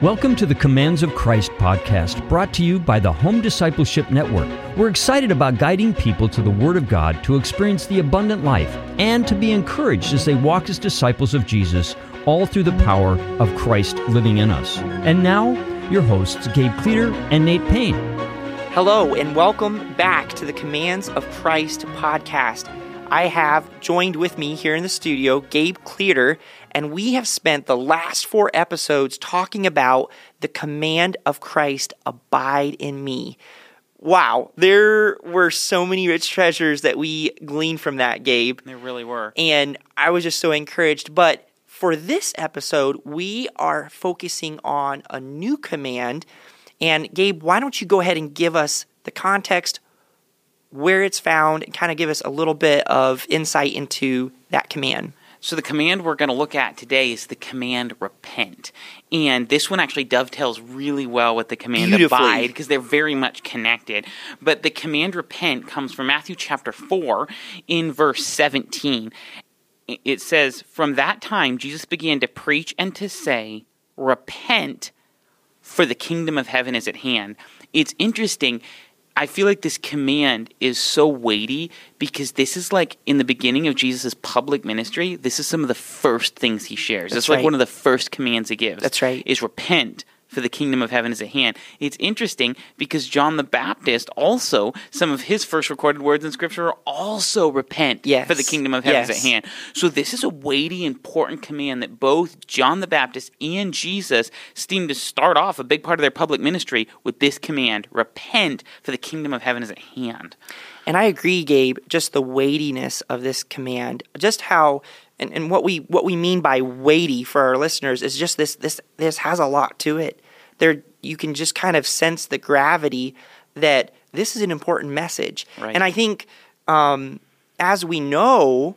Welcome to the Commands of Christ podcast, brought to you by the Home Discipleship Network. We're excited about guiding people to the Word of God to experience the abundant life and to be encouraged as they walk as disciples of Jesus, all through the power of Christ living in us. And now, your hosts, Gabe Cleater and Nate Payne. Hello, and welcome back to the Commands of Christ podcast. I have joined with me here in the studio Gabe Cleater and we have spent the last four episodes talking about the command of Christ abide in me. Wow, there were so many rich treasures that we gleaned from that, Gabe. There really were. And I was just so encouraged. But for this episode, we are focusing on a new command. And Gabe, why don't you go ahead and give us the context, where it's found, and kind of give us a little bit of insight into that command? So, the command we're going to look at today is the command repent. And this one actually dovetails really well with the command abide because they're very much connected. But the command repent comes from Matthew chapter 4 in verse 17. It says, From that time, Jesus began to preach and to say, Repent, for the kingdom of heaven is at hand. It's interesting I feel like this command is so weighty because this is like in the beginning of Jesus' public ministry, this is some of the first things he shares. That's it's right. like one of the first commands he gives. That's right. Is repent for the kingdom of heaven is at hand. It's interesting because John the Baptist also, some of his first recorded words in Scripture are also repent yes. for the kingdom of heaven yes. is at hand. So this is a weighty, important command that both John the Baptist and Jesus seem to start off a big part of their public ministry with this command repent for the kingdom of heaven is at hand. And I agree, Gabe, just the weightiness of this command, just how and, and what we what we mean by weighty for our listeners is just this this this has a lot to it. There you can just kind of sense the gravity that this is an important message. Right. And I think um, as we know,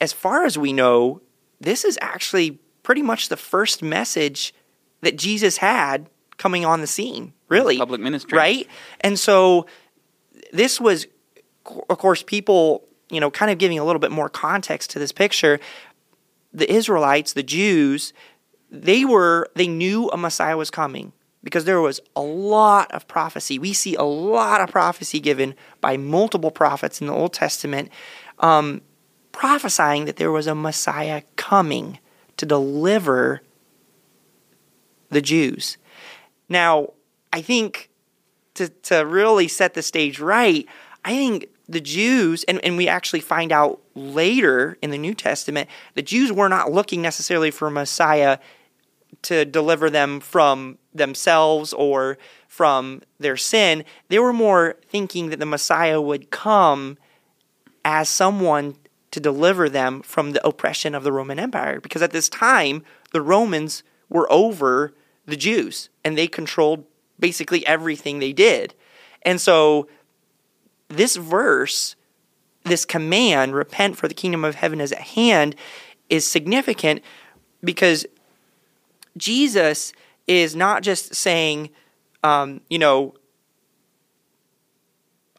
as far as we know, this is actually pretty much the first message that Jesus had coming on the scene, really. Public ministry. Right? And so this was, of course, people you know, kind of giving a little bit more context to this picture, the Israelites, the Jews, they were they knew a Messiah was coming because there was a lot of prophecy. We see a lot of prophecy given by multiple prophets in the Old Testament, um, prophesying that there was a Messiah coming to deliver the Jews. Now, I think to to really set the stage right, I think the Jews, and, and we actually find out later in the New Testament, the Jews were not looking necessarily for a Messiah to deliver them from themselves or from their sin. They were more thinking that the Messiah would come as someone to deliver them from the oppression of the Roman Empire. Because at this time, the Romans were over the Jews and they controlled basically everything they did. And so this verse, this command, repent for the kingdom of heaven is at hand, is significant because Jesus is not just saying, um, you know,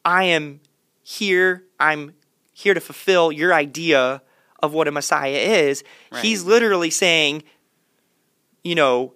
I am here, I'm here to fulfill your idea of what a Messiah is. Right. He's literally saying, you know,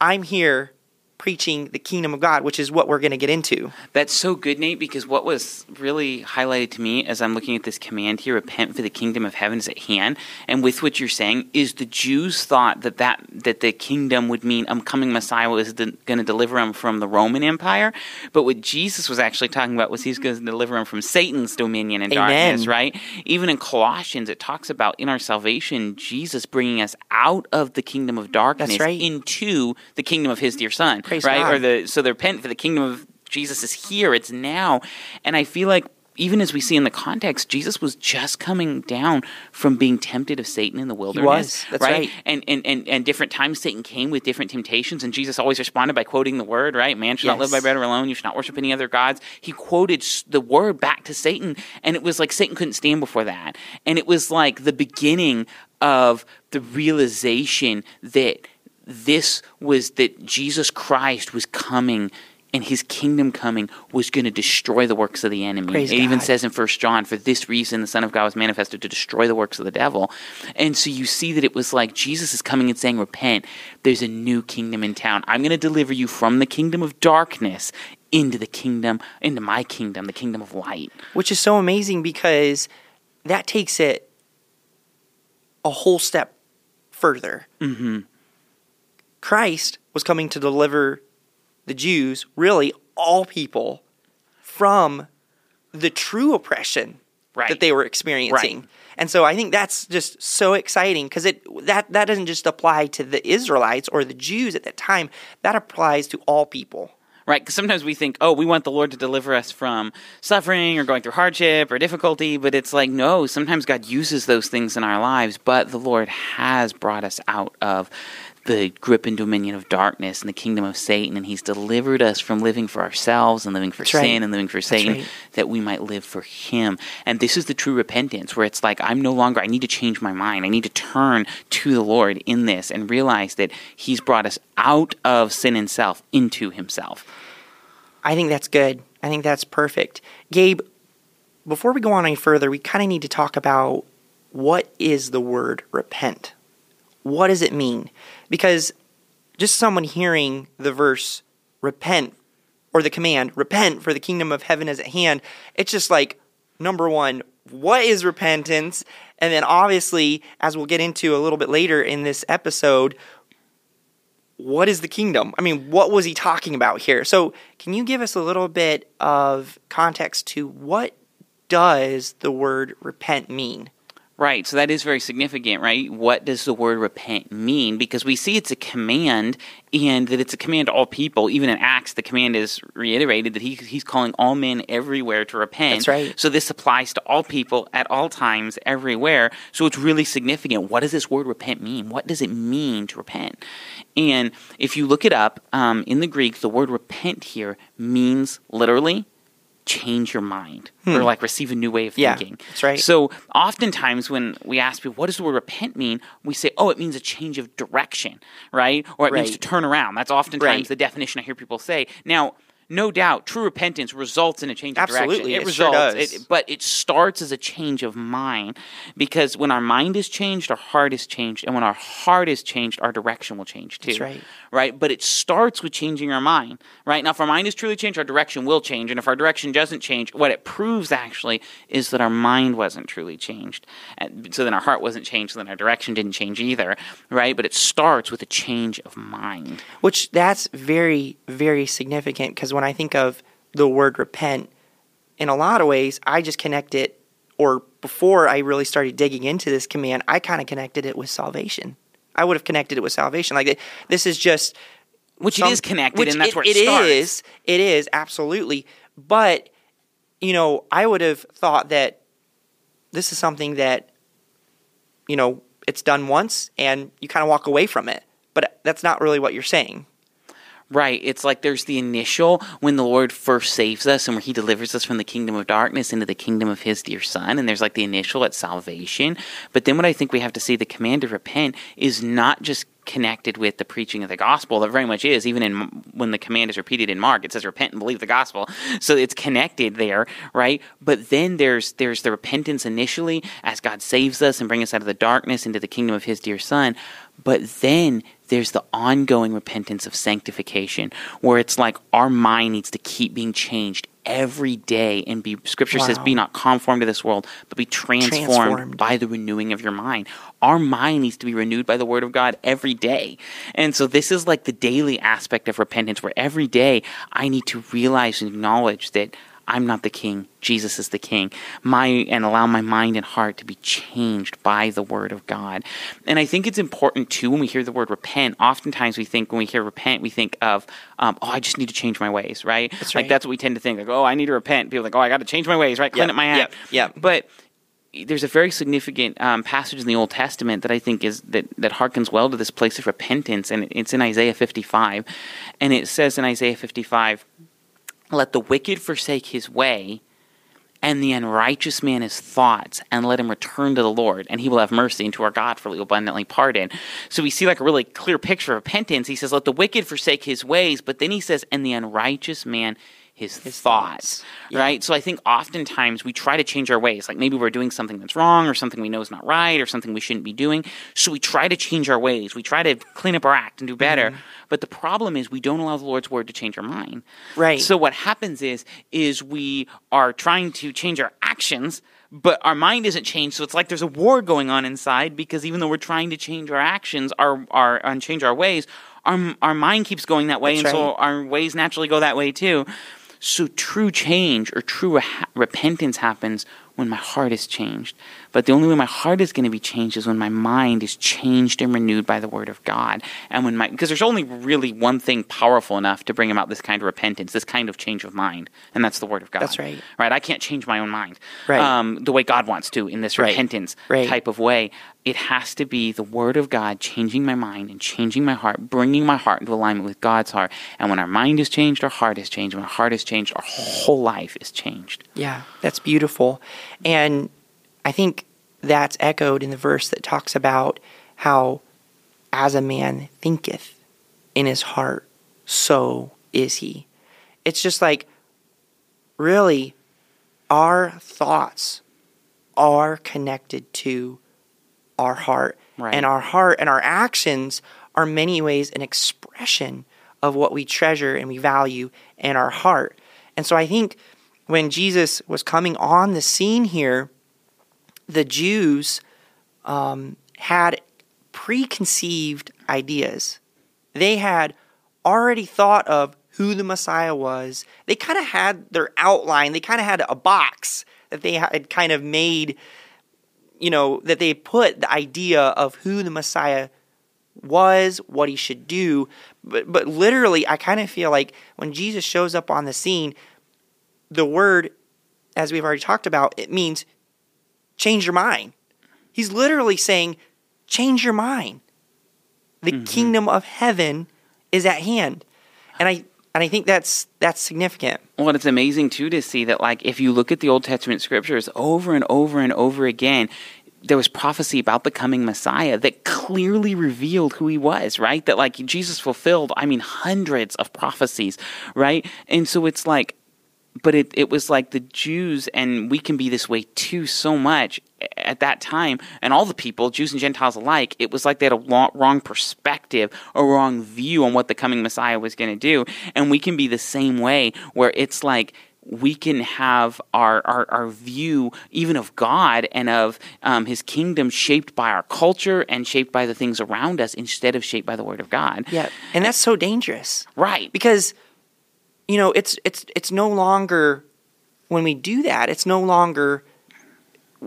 I'm here preaching the kingdom of God, which is what we're going to get into. That's so good, Nate, because what was really highlighted to me as I'm looking at this command here, repent for the kingdom of heaven is at hand, and with what you're saying, is the Jews thought that that, that the kingdom would mean a coming Messiah was going to deliver them from the Roman Empire, but what Jesus was actually talking about was he's going to deliver them from Satan's dominion and Amen. darkness, right? Even in Colossians, it talks about in our salvation, Jesus bringing us out of the kingdom of darkness right. into the kingdom of his dear son. Praise right? God. Or the so the repent for the kingdom of Jesus is here. It's now, and I feel like even as we see in the context, Jesus was just coming down from being tempted of Satan in the wilderness. That's right. right. And, and and and different times Satan came with different temptations, and Jesus always responded by quoting the word. Right? Man should yes. not live by bread alone. You should not worship any other gods. He quoted the word back to Satan, and it was like Satan couldn't stand before that, and it was like the beginning of the realization that this was that Jesus Christ was coming and his kingdom coming was going to destroy the works of the enemy. Praise it even says in First John, for this reason the Son of God was manifested to destroy the works of the devil. And so you see that it was like Jesus is coming and saying, Repent, there's a new kingdom in town. I'm going to deliver you from the kingdom of darkness into the kingdom, into my kingdom, the kingdom of light. which is so amazing because that takes it a whole step further. Mm-hmm. Christ was coming to deliver the Jews, really all people, from the true oppression Right. that they were experiencing. Right. And so I think that's just so exciting because it that that doesn't just apply to the Israelites or the Jews at that time. That applies to all people. Right? Because sometimes we think, oh, we want the Lord to deliver us from suffering or going through hardship or difficulty, but it's like, no, sometimes God uses those things in our lives, but the Lord has brought us out of the grip and dominion of darkness and the kingdom of Satan, and He's delivered us from living for ourselves and living for That's right. sin and living for Satan, right. that we might live for Him. And this is the true repentance, where it's like, I'm no longer, I need to change my mind. I need to turn to the Lord in this and realize that He's brought us out of sin and self into Himself. I think that's good. I think that's perfect. Gabe, before we go on any further, we kind of need to talk about what is the word repent? What does it mean? Because just someone hearing the verse repent or the command repent for the kingdom of heaven is at hand, it's just like number 1, what is repentance? And then obviously, as we'll get into a little bit later in this episode, what is the kingdom? I mean, what was he talking about here? So, can you give us a little bit of context to what does the word repent mean? Right, so that is very significant, right? What does the word repent mean? Because we see it's a command, and that it's a command to all people. Even in Acts, the command is reiterated that he, he's calling all men everywhere to repent. That's right. So this applies to all people at all times, everywhere. So it's really significant. What does this word repent mean? What does it mean to repent? And if you look it up um, in the Greek, the word repent here means literally change your mind or like receive a new way of Hmm. Yeah, thinking. that's right. So oftentimes when we ask people, what does the word repent mean? We say, oh, it means a change of direction, right? Or it means to turn around. That's oftentimes Right. the definition I hear people say. Now, no doubt, true repentance results in a change of Absolutely, direction. it sure results, does. it- but it starts as a change of mind because when our mind is changed, our heart is changed, and when our heart is changed, our direction will change too. That's right. Right? But it starts with changing our mind. Right? Now, if our mind is truly changed, our direction will change, and if our direction doesn't change, what it proves actually is that our mind wasn't truly changed. And so then our heart wasn't changed, so then our direction didn't change either. Right? But it starts with a change of mind. Which that's very, very significant because when I think of the word repent, in a lot of ways, I just connect it, or before I really started digging into this command, I kind of connected it with salvation. I would have connected it with salvation. Like this is just Which some- it is connected, which and that's it, where it, it starts. is. It is absolutely. But you know, I would have thought that this is something that you know it's done once and you kind of walk away from it. But that's not really what you're saying. Right. It's like there's the initial when the Lord first saves us and where he delivers us from the kingdom of darkness into the kingdom of his dear son. And there's like the initial at salvation. But then what I think we have to see the command to repent is not just connected with the preaching of the gospel. That very much is. Even in when the command is repeated in Mark, it says repent and believe the gospel. So it's connected there, right? But then there's there's the repentance initially as God saves us and brings us out of the darkness into the kingdom of his dear son. But then there's the ongoing repentance of sanctification, where it's like our mind needs to keep being changed every day and be scripture says be not conformed to this world but be transformed, Transformed. by the renewing of your mind. Our mind needs to be renewed by the word of god every day. And so this is like the daily aspect of repentance where every day i need to realize and acknowledge that i'm not the king. Jesus is the king. My and allow my mind and heart to be changed by the word of god. And i think it's important too when we hear the word repent oftentimes we think when we hear repent we think of um, oh i just need to change my ways right? That's like that's what we tend to think like oh i need to repent. People like oh i got to change my ways right? Clean Yep, up my act. yep, yep. but there's a very significant um, passage in the Old Testament that I think is that that harkens well to this place of repentance, and it's in Isaiah 55, and it says in Isaiah 55, "Let the wicked forsake his way, and the unrighteous man his thoughts, and let him return to the Lord, and he will have mercy, and to our God for he will abundantly pardon. So we see like a really clear picture of repentance. He says, Let the wicked forsake his ways, but then he says, And the unrighteous man his, his thoughts, thoughts. Yeah. right? So I think oftentimes we try to change our ways. Like maybe we're doing something that's wrong or something we know is not right or something we shouldn't be doing. So we try to change our ways. We try to clean up our act and do better. Mm-hmm. But the problem is we don't allow the Lord's word to change our mind. Right. So what happens is is we are trying to change our actions but our mind isn't changed. So it's like there's a war going on inside because even though we're trying to change our actions, our, our and change our ways, our our mind keeps going that way, That's and right. so our ways naturally go that way too. So true change or true re- repentance happens when my heart is changed. But the only way my heart is going to be changed is when my mind is changed and renewed by the word of God. And when my because there's only really one thing powerful enough to bring about this kind of repentance, this kind of change of mind, and that's the word of God. That's right. Right. I can't change my own mind. Right. Um, the way God wants to in this right. repentance right. type of way. It has to be the word of God changing my mind and changing my heart, bringing my heart into alignment with God's heart. And when our mind is changed, our heart is changed. When our heart is changed, our whole life is changed. Yeah, that's beautiful. And I think that's echoed in the verse that talks about how, as a man thinketh in his heart, so is he. It's just like, really, our thoughts are connected to our heart. Right. And our heart and our actions are many ways an expression of what we treasure and we value in our heart. And so I think when Jesus was coming on the scene here, the Jews um, had preconceived ideas. They had already thought of who the Messiah was. They kind of had their outline, they kind of had a box that they had kind of made, you know, that they put the idea of who the Messiah was, what he should do. But, but literally, I kind of feel like when Jesus shows up on the scene, the word, as we've already talked about, it means change your mind. He's literally saying, change your mind. The mm-hmm. kingdom of heaven is at hand. And I and I think that's that's significant. Well, it's amazing too to see that like if you look at the Old Testament scriptures over and over and over again, there was prophecy about the coming Messiah that clearly revealed who he was, right? That like Jesus fulfilled, I mean, hundreds of prophecies, right? And so it's like but it, it was like the Jews, and we can be this way too so much at that time, and all the people, Jews and Gentiles alike, it was like they had a wrong perspective, a wrong view on what the coming Messiah was going to do. And we can be the same way, where it's like, we can have our, our, our, view even of God and of um, His kingdom shaped by our culture and shaped by the things around us instead of shaped by the Word of God. Yeah, and that's so dangerous, right? Because you know, it's it's it's no longer when we do that, it's no longer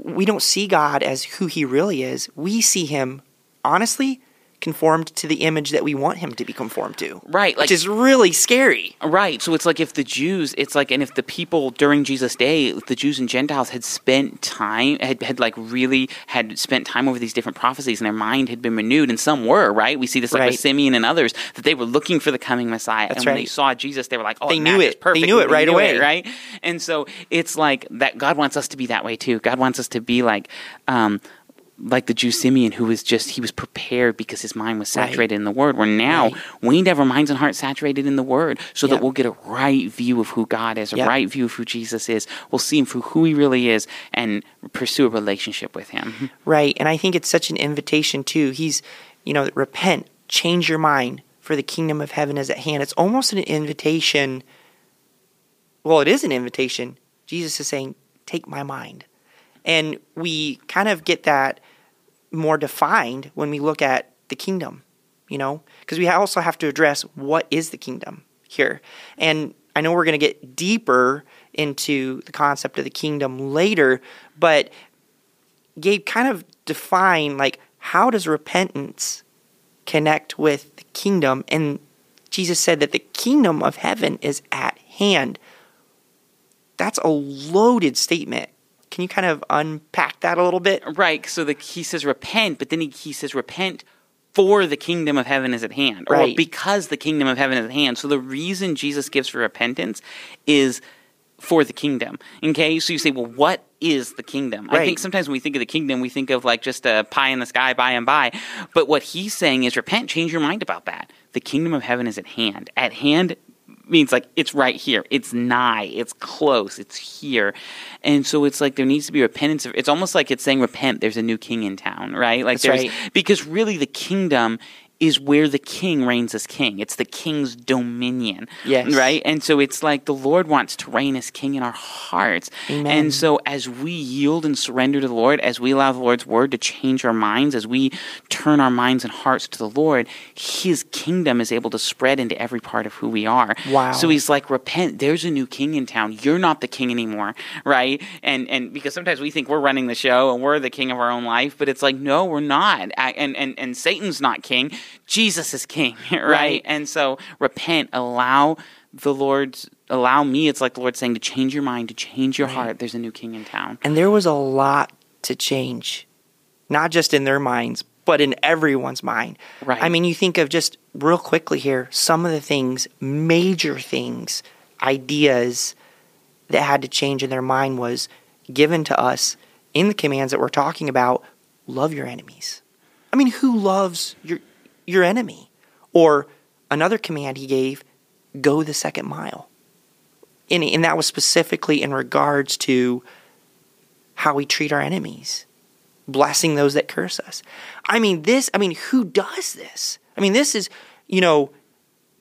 we don't see God as who he really is. We see him honestly conformed to the image that we want him to be conformed to. Right. Like, which is really scary. Right. So it's like if the Jews, it's like, and if the people during Jesus' day, the Jews and Gentiles had spent time, had, had like really had spent time over these different prophecies and their mind had been renewed, and some were, right? We see this like right. with Simeon and others, that they were looking for the coming Messiah. That's and when right. they saw Jesus, they were like, oh, they knew it. Perfect. They knew it right knew away. It, right. And so it's like that God wants us to be that way too. God wants us to be like, um, like the Jew Simeon, who was just he was prepared because his mind was saturated right. in the Word. Where now right. we need to have our minds and hearts saturated in the Word, so yep. that we'll get a right view of who God is, a yep. right view of who Jesus is. We'll see him for who he really is, and pursue a relationship with him. Mm-hmm. Right, and I think it's such an invitation too. He's, you know, repent, change your mind, for the kingdom of heaven is at hand. It's almost an invitation. Well, it is an invitation. Jesus is saying, "Take my mind." And we kind of get that more defined when we look at the kingdom, you know, because we also have to address what is the kingdom here. And I know we're going to get deeper into the concept of the kingdom later, but Gabe kind of defined like how does repentance connect with the kingdom? And Jesus said that the kingdom of heaven is at hand. That's a loaded statement. Can you kind of unpack that a little bit? Right. So the, he says repent, but then he, he says repent for the kingdom of heaven is at hand, right. or because the kingdom of heaven is at hand. So the reason Jesus gives for repentance is for the kingdom. Okay, so you say, well, what is the kingdom? Right. I think sometimes when we think of the kingdom, we think of like just a pie in the sky by and by. But what he's saying is, repent, change your mind about that. The kingdom of heaven is at hand. At hand means like it's right here. It's nigh. It's close. It's here. And so it's like there needs to be repentance. It's almost like it's saying repent. There's a new king in town, right? Like That's there's right. because really the kingdom is where the king reigns as king. It's the king's dominion. Yes. Right? And so it's like the Lord wants to reign as king in our hearts. Amen. And so as we yield and surrender to the Lord, as we allow the Lord's word to change our minds, as we turn our minds and hearts to the Lord, his kingdom is able to spread into every part of who we are. Wow. So he's like, repent, there's a new king in town. You're not the king anymore. Right? And and because sometimes we think we're running the show and we're the king of our own life, but it's like, no, we're not. And and, and Satan's not king. Jesus is king, right? Right. And so repent, allow the Lord's allow me, it's like the Lord saying to change your mind, to change your heart. There's a new king in town. And there was a lot to change, not just in their minds, but in everyone's mind. Right. I mean, you think of just real quickly here some of the things, major things, ideas that had to change in their mind was given to us in the commands that we're talking about love your enemies. I mean, who loves your your enemy? Or another command he gave, go the second mile. And, and that was specifically in regards to how we treat our enemies, blessing those that curse us. I mean, this, I mean, who does this? I mean, this is, you know,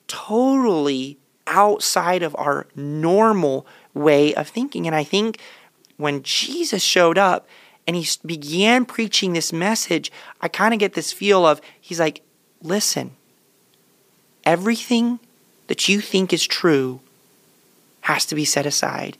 totally outside of our normal way of thinking. And I think when Jesus showed up and he began preaching this message, I kind of get this feel of, he's like, listen, everything that you think is true has to be set aside.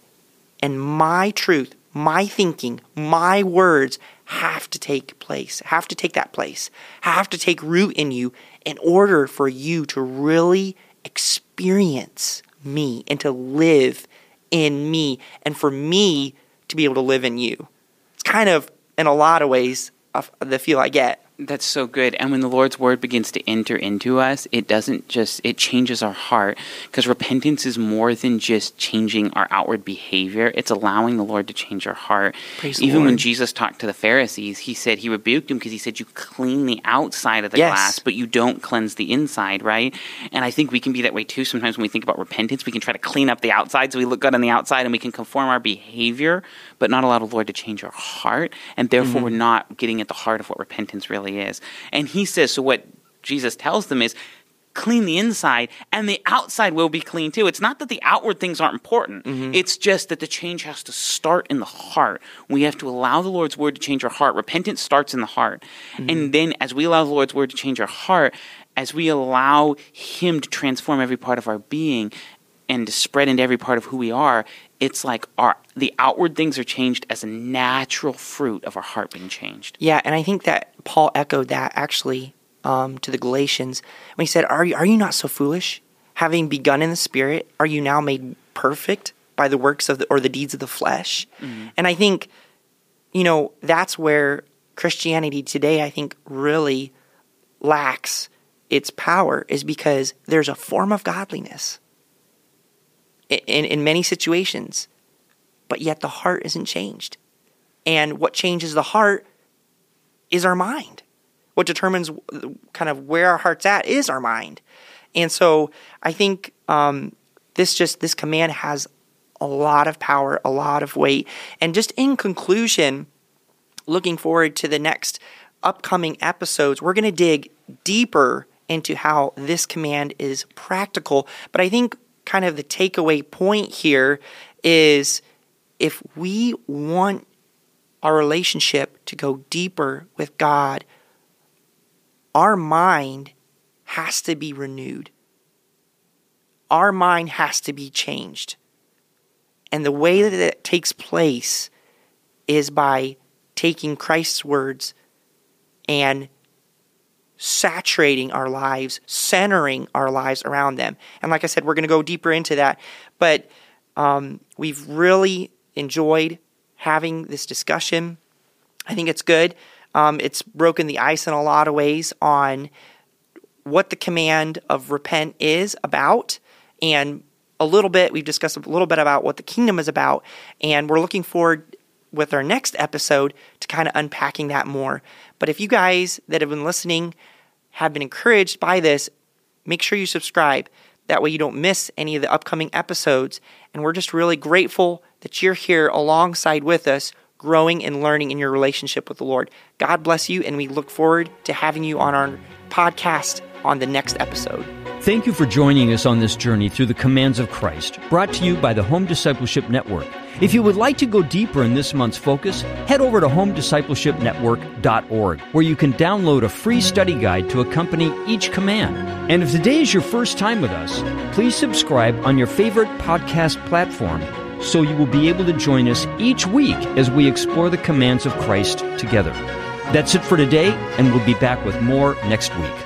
And my truth, my thinking, my words have to take place, have to take that place, have to take root in you in order for you to really experience me and to live in me and for me to be able to live in you. It's kind of, in a lot of ways, the feel I get. That's so good. And when the Lord's word begins to enter into us, it doesn't just, it changes our heart because repentance is more than just changing our outward behavior. It's allowing the Lord to change our heart. Praise Even when Jesus talked to the Pharisees, he said, he rebuked them because he said, you clean the outside of the Yes. glass, but you don't cleanse the inside, right? And I think we can be that way too. Sometimes when we think about repentance, we can try to clean up the outside so we look good on the outside and we can conform our behavior, but not allow the Lord to change our heart. And therefore, Mm-hmm. we're not getting at the heart of what repentance really is. And he says, so what Jesus tells them is, clean the inside and the outside will be clean too. It's not that the outward things aren't important. Mm-hmm. It's just that the change has to start in the heart. We have to allow the Lord's word to change our heart. Repentance starts in the heart. Mm-hmm. And then as we allow the Lord's word to change our heart, as we allow him to transform every part of our being and to spread into every part of who we are, it's like our the outward things are changed as a natural fruit of our heart being changed. Yeah, and I think that Paul echoed that actually um, to the Galatians when he said, "Are you, are you not so foolish? Having begun in the Spirit, are you now made perfect by the works of the or the deeds of the flesh?" And I think, you know, that's where Christianity today, I think, really lacks its power, is because there's a form of godliness in, in, in many situations, but yet the heart isn't changed. And what changes the heart is our mind. What determines kind of where our heart's at is our mind. And so I think um, this just this command has a lot of power, a lot of weight. And just in conclusion, looking forward to the next upcoming episodes, we're going to dig deeper into how this command is practical. But I think kind of the takeaway point here is if we want our relationship to go deeper with God, our mind has to be renewed. Our mind has to be changed. And the way that it takes place is by taking Christ's words and saturating our lives, centering our lives around them. And like I said, we're going to go deeper into that. But um, we've really enjoyed having this discussion. I think it's good. Um, it's broken the ice in a lot of ways on what the command of repent is about and a little bit. We've discussed a little bit about what the kingdom is about, and we're looking forward with our next episode to kind of unpacking that more. But if you guys that have been listening have been encouraged by this, make sure you subscribe. That way you don't miss any of the upcoming episodes. And we're just really grateful that you're here alongside with us, growing and learning in your relationship with the Lord. God bless you, and we look forward to having you on our podcast on the next episode. Thank you for joining us on this journey through the commands of Christ, brought to you by the Home Discipleship Network. If you would like to go deeper in this month's focus, head over to homediscipleshipnetwork.org, where you can download a free study guide to accompany each command. And if today is your first time with us, please subscribe on your favorite podcast platform so you will be able to join us each week as we explore the commands of Christ together. That's it for today, and we'll be back with more next week.